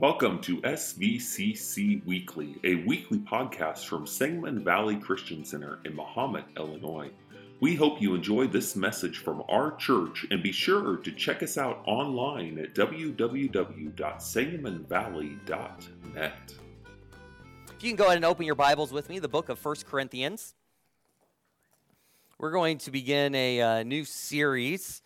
Welcome to SVCC Weekly, a weekly podcast from Sangamon Valley Christian Center in Mahomet, Illinois. We hope you enjoy this message from our church and be sure to check us out online at www.sangamonvalley.net. If you can go ahead and open your Bibles with me, the book of First Corinthians. We're going to begin a uh, new series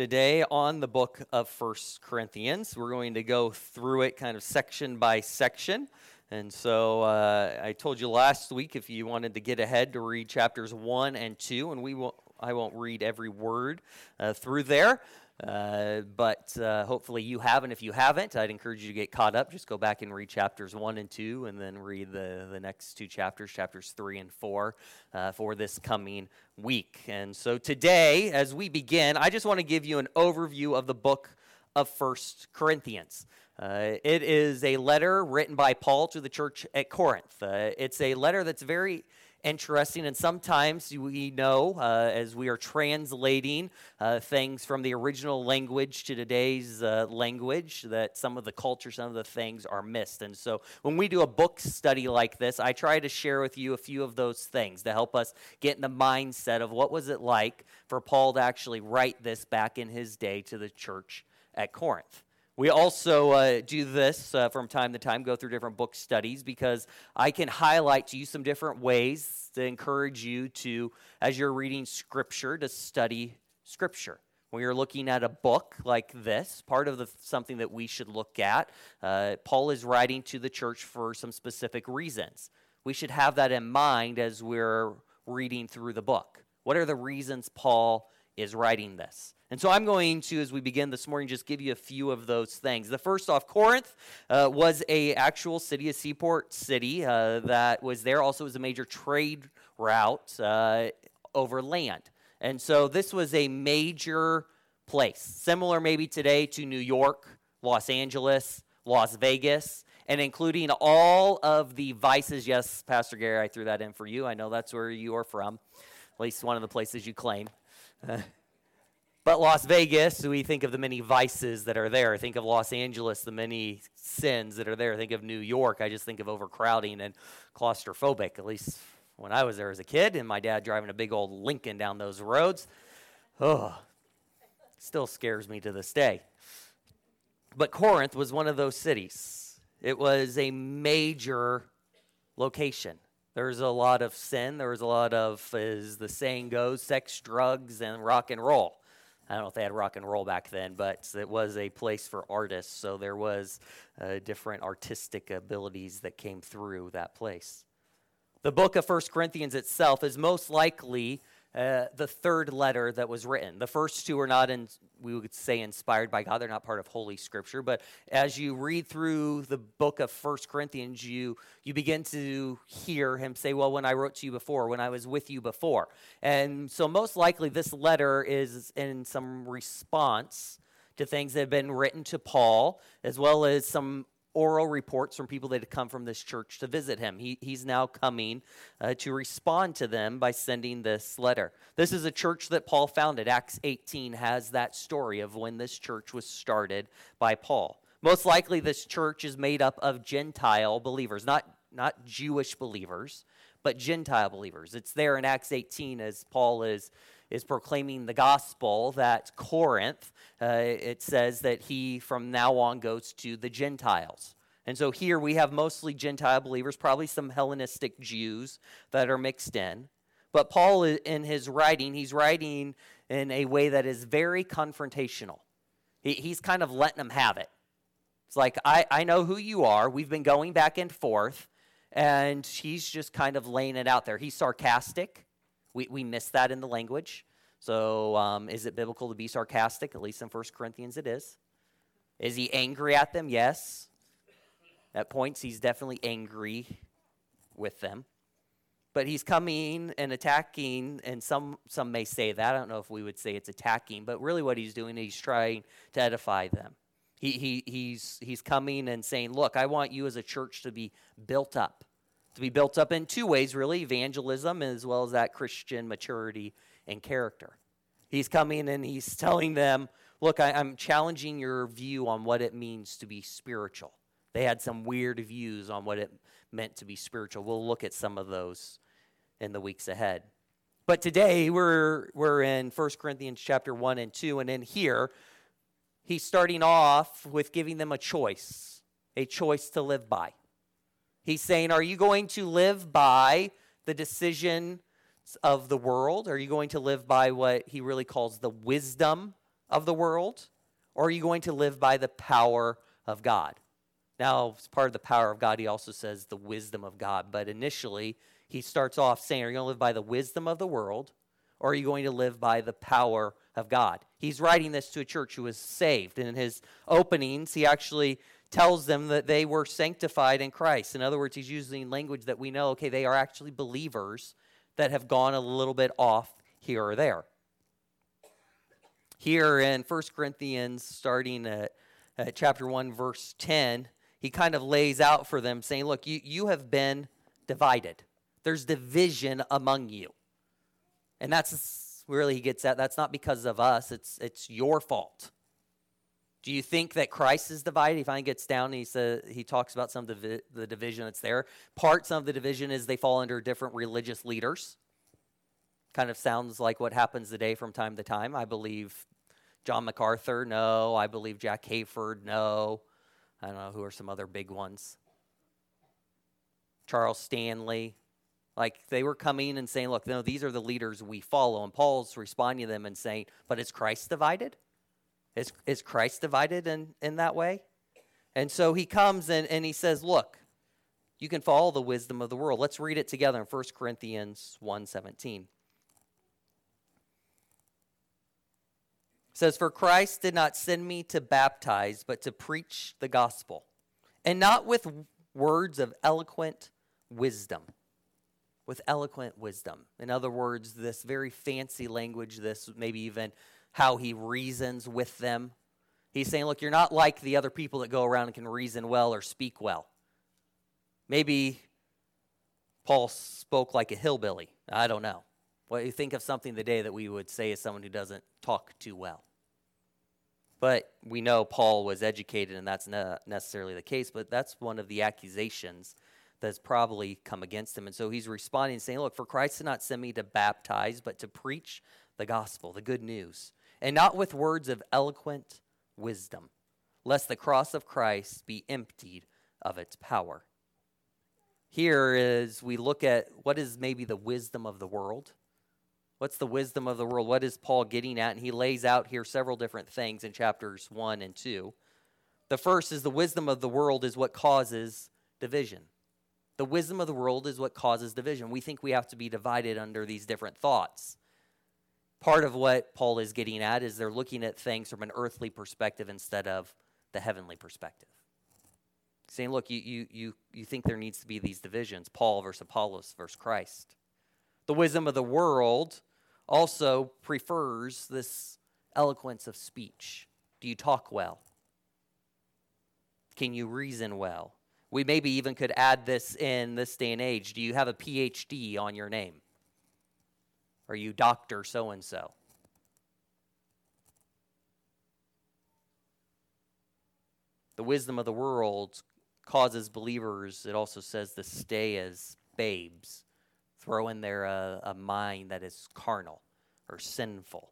today on the book of First Corinthians. We're going to go through it kind of section by section. And so uh, I told you last week if you wanted to get ahead to read chapters 1 and 2, and we will, I won't read every word uh, through there. Uh, but uh, hopefully you haven't. If you haven't, I'd encourage you to get caught up. Just go back and read chapters 1 and 2, and then read the, the next two chapters, chapters 3 and 4, uh, for this coming week. And so today, as we begin, I just want to give you an overview of the book of First Corinthians. Uh, it is a letter written by Paul to the church at Corinth. Uh, it's a letter that's very interesting. And sometimes we know, uh, as we are translating uh, things from the original language to today's uh, language, that some of the culture, some of the things are missed. And so when we do a book study like this, I try to share with you a few of those things to help us get in the mindset of what was it like for Paul to actually write this back in his day to the church at Corinth. We also uh, do this uh, from time to time, go through different book studies, because I can highlight to you some different ways to encourage you to, as you're reading Scripture, to study Scripture. When you're looking at a book like this, part of the, something that we should look at, uh, Paul is writing to the church for some specific reasons. We should have that in mind as we're reading through the book. What are the reasons Paul is writing this? And so I'm going to, as we begin this morning, just give you a few of those things. The first off, Corinth uh, was a actual city, a seaport city uh, that was there. Also, was a major trade route uh, over land, and so this was a major place, similar maybe today to New York, Los Angeles, Las Vegas. And including all of the vices. Yes, Pastor Gary, I threw that in for you. I know that's where you are from, at least one of the places you claim. But Las Vegas, we think of the many vices that are there. Think of Los Angeles, the many sins that are there. Think of New York. I just think of overcrowding and claustrophobic, at least when I was there as a kid, and my dad driving a big old Lincoln down those roads. Oh, still scares me to this day. But Corinth was one of those cities. It was a major location. There's a lot of sin. There was a lot of, as the saying goes, sex, drugs, and rock and roll. I don't know if they had rock and roll back then, but it was a place for artists. So there was uh, different artistic abilities that came through that place. The book of First Corinthians itself is most likely uh, the third letter that was written. The first two are not, in, we would say, inspired by God. They're not part of Holy Scripture. But as you read through the book of First Corinthians, you, you begin to hear him say, Well, when I wrote to you before, when I was with you before. And so, most likely, this letter is in some response to things that have been written to Paul, as well as some oral reports from people that had come from this church to visit him. He, he's now coming uh, to respond to them by sending this letter. This is a church that Paul founded. Acts 18 has that story of when this church was started by Paul. Most likely, this church is made up of Gentile believers, not, not Jewish believers, but Gentile believers. It's there in Acts 18 as Paul is is proclaiming the gospel that Corinth, uh, it says that he from now on goes to the Gentiles. And so here we have mostly Gentile believers, probably some Hellenistic Jews that are mixed in. But Paul, in his writing, he's writing in a way that is very confrontational. He, he's kind of letting them have it. It's like, I, I know who you are. We've been going back and forth. And he's just kind of laying it out there. He's sarcastic. We, we miss that in the language. So, um, is it biblical to be sarcastic? At least in 1 Corinthians, it is. Is he angry at them? Yes. At points, he's definitely angry with them. But he's coming and attacking, and some, some may say that. I don't know if we would say it's attacking, but really what he's doing, is he's trying to edify them. He, he, he's, he's coming and saying, Look, I want you as a church to be built up to be built up in two ways, really evangelism as well as that Christian maturity and character. He's coming and he's telling them look, I, I'm challenging your view on what it means to be spiritual. They had some weird views on what it meant to be spiritual. We'll look at some of those in the weeks ahead. But today we're, we're in 1 Corinthians chapter 1 and 2, and in here, he's starting off with giving them a choice, a choice to live by. He's saying, Are you going to live by the decision of the world? Are you going to live by what he really calls the wisdom of the world? Or are you going to live by the power of God? Now, as part of the power of God, he also says the wisdom of God. But initially, he starts off saying, Are you going to live by the wisdom of the world? Or are you going to live by the power of God? He's writing this to a church who is saved. And in his openings, he actually tells them that they were sanctified in Christ. In other words, he's using language that we know, okay, they are actually believers that have gone a little bit off here or there. Here in 1 Corinthians, starting at, at chapter 1, verse 10, he kind of lays out for them, saying, Look, you, you have been divided. There's division among you. And that's really he gets at that's not because of us, it's, it's your fault. Do you think that Christ is divided? He finally gets down and he says he talks about some of the, the division that's there. Parts of the division is they fall under different religious leaders. Kind of sounds like what happens today from time to time. I believe John MacArthur, no. I believe Jack Hayford, no. I don't know who are some other big ones. Charles Stanley. Like they were coming and saying, look, no, these are the leaders we follow. And Paul's responding to them and saying, but is Christ divided? Is, is Christ divided in, in that way? And so he comes and, and he says, Look, you can follow the wisdom of the world. Let's read it together in 1 Corinthians 1:17. It says, For Christ did not send me to baptize, but to preach the gospel, and not with words of eloquent wisdom. With eloquent wisdom. In other words, this very fancy language, this maybe even how he reasons with them. He's saying, look, you're not like the other people that go around and can reason well or speak well. Maybe Paul spoke like a hillbilly. I don't know. What you think of something today that we would say is someone who doesn't talk too well. But we know Paul was educated, and that's not necessarily the case, but that's one of the accusations that's probably come against him. And so he's responding, saying, Look, for Christ did not send me to baptize, but to preach the gospel, the good news and not with words of eloquent wisdom, lest the cross of Christ be emptied of its power. Here is we look at what is maybe the wisdom of the world. What's the wisdom of the world? What is Paul getting at? And he lays out here several different things in chapters 1 and 2. The first is the wisdom of the world is what causes division. The wisdom of the world is what causes division. We think we have to be divided under these different thoughts part of what Paul is getting at is they're looking at things from an earthly perspective instead of the heavenly perspective. Saying, look, you, you, you, you think there needs to be these divisions Paul versus Apollos versus Christ. The wisdom of the world also prefers this eloquence of speech. Do you talk well? Can you reason well? We maybe even could add this in this day and age. Do you have a PhD on your name? Are you Dr. So and so? The wisdom of the world causes believers, it also says, to stay as babes, throw in there a, a mind that is carnal or sinful.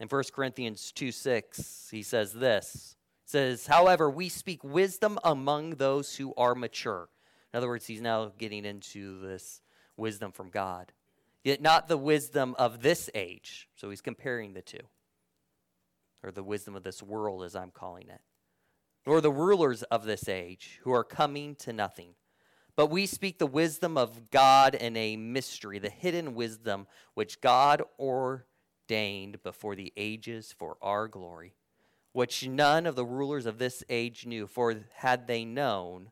In 1 Corinthians 2 6, he says this. Says, However, we speak wisdom among those who are mature. In other words, he's now getting into this wisdom from God, yet not the wisdom of this age. So he's comparing the two, or the wisdom of this world, as I'm calling it, nor the rulers of this age who are coming to nothing. But we speak the wisdom of God in a mystery, the hidden wisdom which God ordained before the ages for our glory, which none of the rulers of this age knew, for had they known,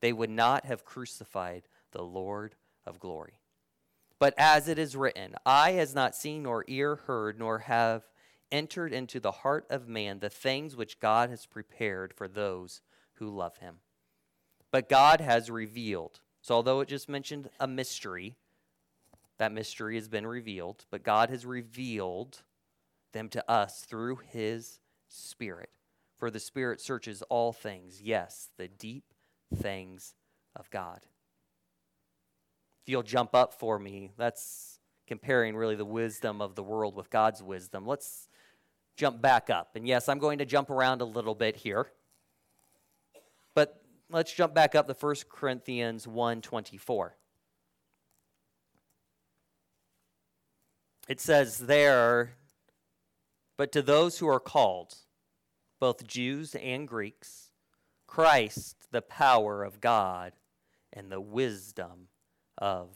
they would not have crucified the Lord of glory. But as it is written, eye has not seen, nor ear heard, nor have entered into the heart of man the things which God has prepared for those who love him. But God has revealed. So, although it just mentioned a mystery, that mystery has been revealed, but God has revealed them to us through his Spirit. For the Spirit searches all things, yes, the deep things of God. You'll jump up for me, that's comparing really the wisdom of the world with God's wisdom. Let's jump back up. And yes, I'm going to jump around a little bit here. But let's jump back up to 1 Corinthians 1:24. It says there, but to those who are called, both Jews and Greeks, Christ, the power of God and the wisdom of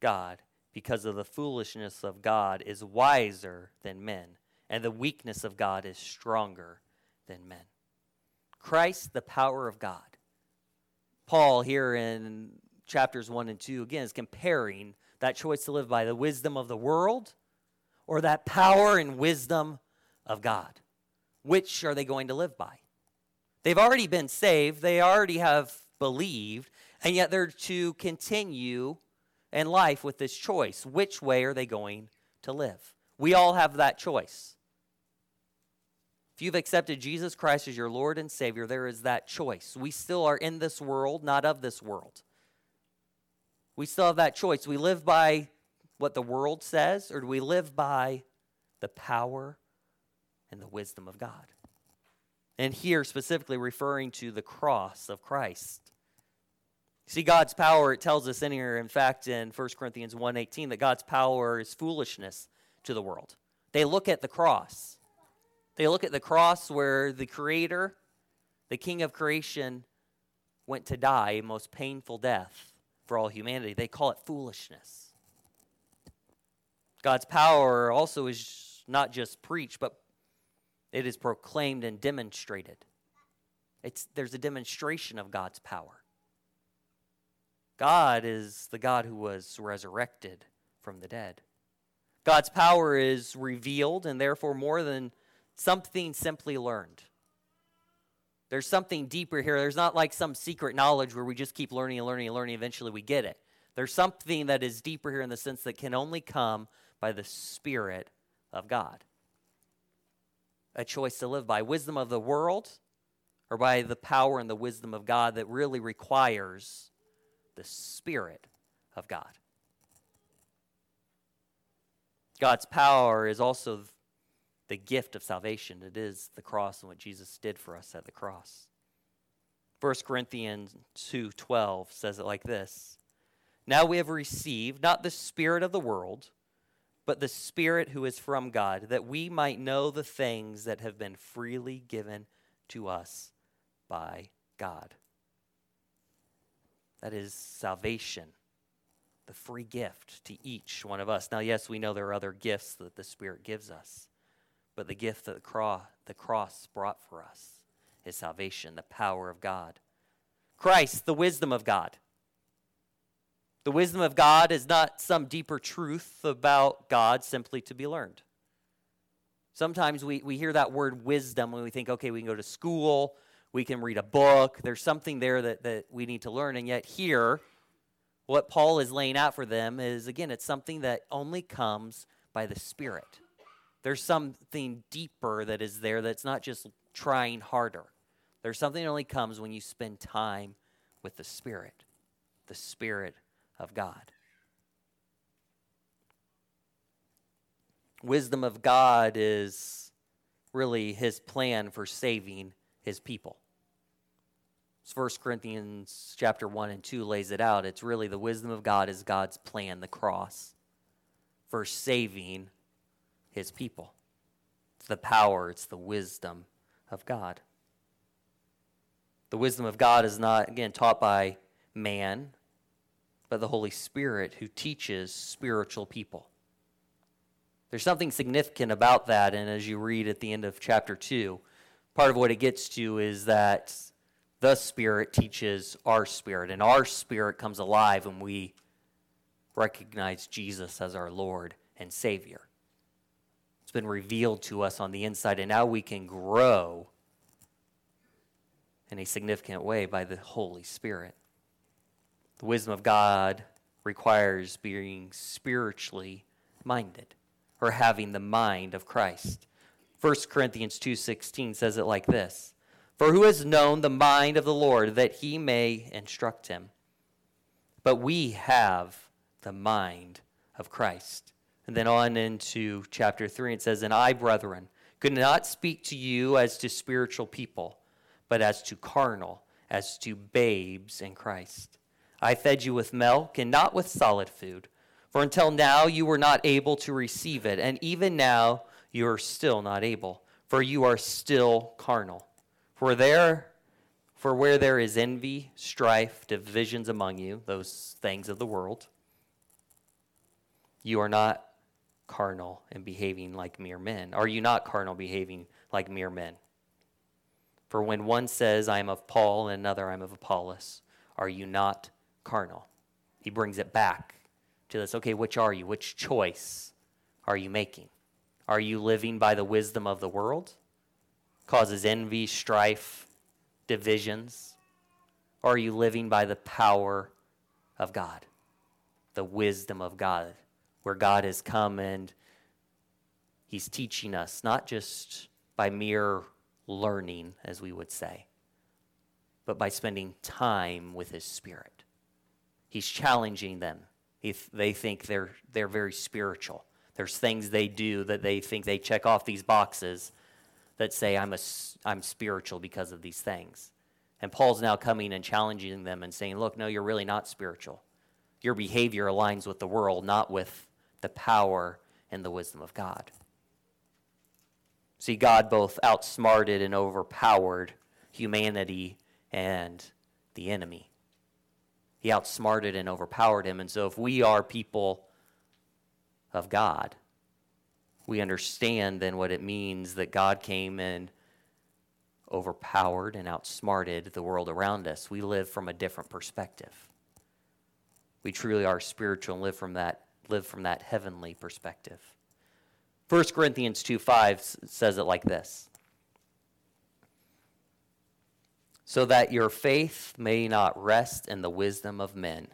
God, because of the foolishness of God is wiser than men, and the weakness of God is stronger than men. Christ, the power of God. Paul, here in chapters 1 and 2, again, is comparing that choice to live by the wisdom of the world or that power and wisdom of God. Which are they going to live by? They've already been saved, they already have believed, and yet they're to continue in life with this choice. Which way are they going to live? We all have that choice. If you've accepted Jesus Christ as your Lord and Savior, there is that choice. We still are in this world, not of this world. We still have that choice. We live by what the world says, or do we live by the power and the wisdom of God? And here, specifically referring to the cross of Christ. See, God's power, it tells us in here, in fact, in 1 Corinthians 1.18, that God's power is foolishness to the world. They look at the cross they look at the cross where the Creator, the King of creation, went to die a most painful death for all humanity. They call it foolishness. God's power also is not just preached, but it is proclaimed and demonstrated. It's, there's a demonstration of God's power. God is the God who was resurrected from the dead. God's power is revealed and therefore more than something simply learned. There's something deeper here. There's not like some secret knowledge where we just keep learning and learning and learning. Eventually, we get it. There's something that is deeper here in the sense that can only come by the Spirit of God. A choice to live by wisdom of the world or by the power and the wisdom of God that really requires the Spirit of God. God's power is also the gift of salvation. It is the cross and what Jesus did for us at the cross. 1 Corinthians 2:12 says it like this. Now we have received not the spirit of the world, but the spirit who is from God, that we might know the things that have been freely given to us by God. That is salvation, the free gift to each one of us. Now, yes, we know there are other gifts that the Spirit gives us. But the gift that the cross, the cross brought for us is salvation, the power of God. Christ, the wisdom of God. The wisdom of God is not some deeper truth about God simply to be learned. Sometimes we, we hear that word wisdom when we think, okay, we can go to school, we can read a book, there's something there that, that we need to learn. And yet, here, what Paul is laying out for them is again, it's something that only comes by the Spirit. There's something deeper that is there that's not just trying harder. There's something that only comes when you spend time with the Spirit, the Spirit of God. Wisdom of God is really his plan for saving his people. First Corinthians chapter 1 and 2 lays it out. It's really the wisdom of God is God's plan, the cross, for saving his people. It's the power, it's the wisdom of God. The wisdom of God is not, again, taught by man, but the Holy Spirit who teaches spiritual people. There's something significant about that, and as you read at the end of chapter 2, part of what it gets to is that the Spirit teaches our spirit, and our spirit comes alive when we recognize Jesus as our Lord and Savior It's been revealed to us on the inside, and now we can grow in a significant way by the Holy Spirit. The wisdom of God requires being spiritually minded. or having the mind of Christ. 1 Corinthians 2:16 says it like this: For who has known the mind of the Lord that he may instruct him? But we have the mind of Christ. And then on into chapter 3 it says, "And I, brethren, could not speak to you as to spiritual people, but as to carnal, as to babes in Christ. I fed you with milk and not with solid food." For until now you were not able to receive it, and even now you are still not able, for you are still carnal. For there for where there is envy, strife, divisions among you, those things of the world, you are not carnal and behaving like mere men. Are you not carnal behaving like mere men? For when one says, I am of Paul, and another, I am of Apollos, are you not carnal? He brings it back to this okay, which are you? Which choice are you making? Are you living by the wisdom of the world? Causes envy, strife, divisions? Or are you living by the power of God? The wisdom of God, where God has come and He's teaching us, not just by mere learning, as we would say, but by spending time with His Spirit. He's challenging them if they think they're, they're very spiritual. There's things they do that they think they check off these boxes that say, I'm, a, I'm spiritual because of these things. And Paul's now coming and challenging them and saying, Look, no, you're really not spiritual. Your behavior aligns with the world, not with the power and the wisdom of God. See, God both outsmarted and overpowered humanity and the enemy. He outsmarted and overpowered him. And so, if we are people of God, we understand then what it means that God came and overpowered and outsmarted the world around us. We live from a different perspective. We truly are spiritual and live from that live from that heavenly perspective. 1 Corinthians 2 5 says it like this so that your faith may not rest in the wisdom of men,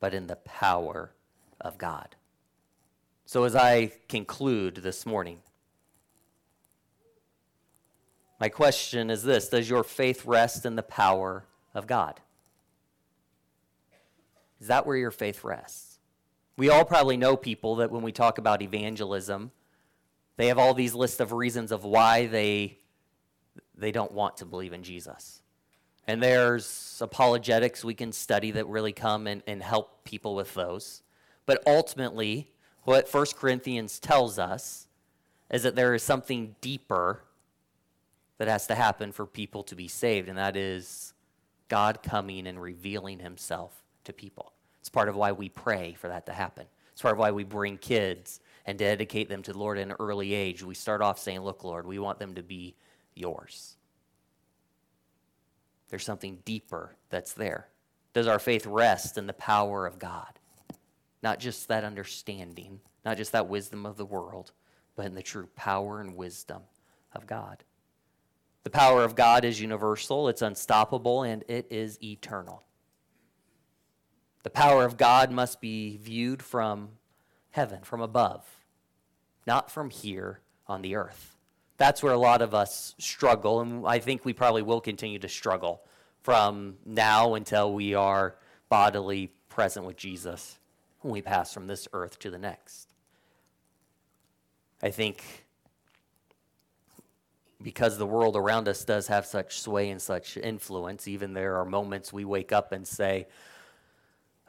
but in the power of God. So, as I conclude this morning, my question is this Does your faith rest in the power of God? Is that where your faith rests? We all probably know people that when we talk about evangelism, they have all these lists of reasons of why they, they don't want to believe in Jesus. And there's apologetics we can study that really come and, and help people with those. But ultimately, what 1 Corinthians tells us is that there is something deeper that has to happen for people to be saved, and that is God coming and revealing himself to people. It's part of why we pray for that to happen. It's part of why we bring kids and dedicate them to the Lord at an early age. We start off saying, Look, Lord, we want them to be yours. There's something deeper that's there. Does our faith rest in the power of God? Not just that understanding, not just that wisdom of the world, but in the true power and wisdom of God. The power of God is universal, it's unstoppable, and it is eternal. The power of God must be viewed from heaven, from above, not from here on the earth that's where a lot of us struggle, and I think we probably will continue to struggle from now until we are bodily present with Jesus when we pass from this earth to the next. I think because the world around us does have such sway and such influence, even there are moments we wake up and say,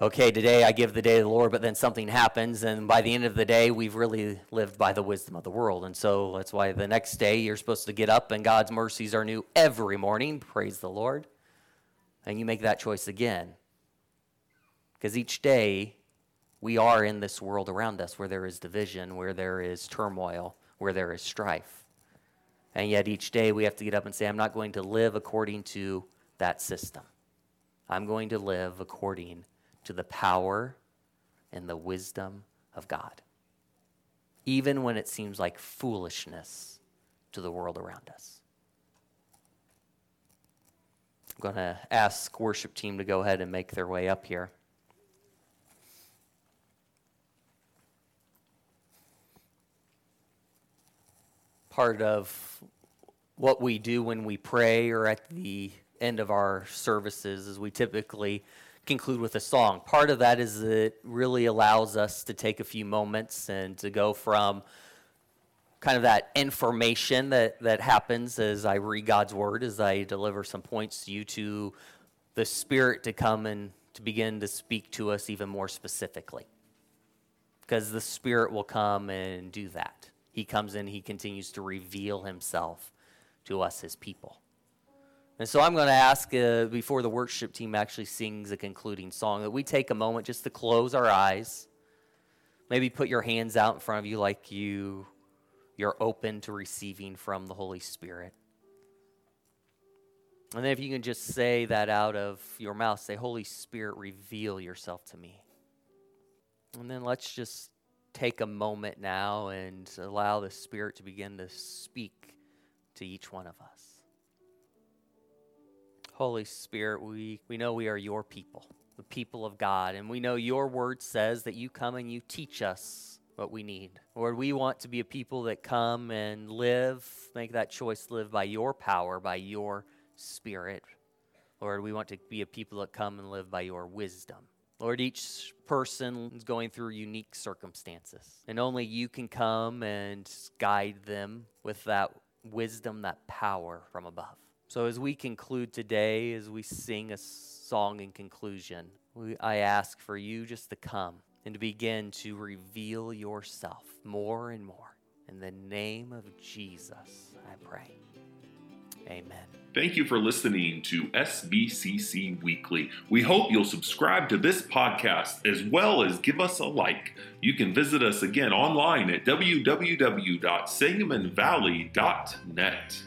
okay, today I give the day to the Lord, but then something happens, and by the end of the day, we've really lived by the wisdom of the world. And so that's why the next day you're supposed to get up, and God's mercies are new every morning. Praise the Lord. And you make that choice again. Because each day, we are in this world around us where there is division, where there is turmoil, where there is strife. And yet each day we have to get up and say, I'm not going to live according to that system. I'm going to live according to the power and the wisdom of God, even when it seems like foolishness to the world around us. I'm going to ask worship team to go ahead and make their way up here. Part of what we do when we pray or at the end of our services is we typically conclude with a song. Part of that is it really allows us to take a few moments and to go from kind of that information that, that happens as I read God's word, as I deliver some points to you, to the Spirit to come and to begin to speak to us even more specifically. Because the Spirit will come and do that. He comes in, He continues to reveal Himself to us, His people. And so I'm going to ask, uh, before the worship team actually sings a concluding song, that we take a moment just to close our eyes. Maybe put your hands out in front of you like you, you're open to receiving from the Holy Spirit. And then if you can just say that out of your mouth, say, Holy Spirit, reveal yourself to me. And then let's just take a moment now and allow the Spirit to begin to speak to each one of us. Holy Spirit, we, we know we are your people, the people of God, and we know your word says that you come and you teach us what we need. Lord, we want to be a people that come and live, make that choice, live by your power, by your spirit. Lord, we want to be a people that come and live by your wisdom. Lord, each person is going through unique circumstances, and only you can come and guide them with that wisdom, that power from above. So, as we conclude today, as we sing a song in conclusion, we, I ask for you just to come and to begin to reveal yourself more and more. In the name of Jesus, I pray. Amen. Thank you for listening to SVCC Weekly. We hope you'll subscribe to this podcast as well as give us a like. You can visit us again online at www.sangamonvalley.net.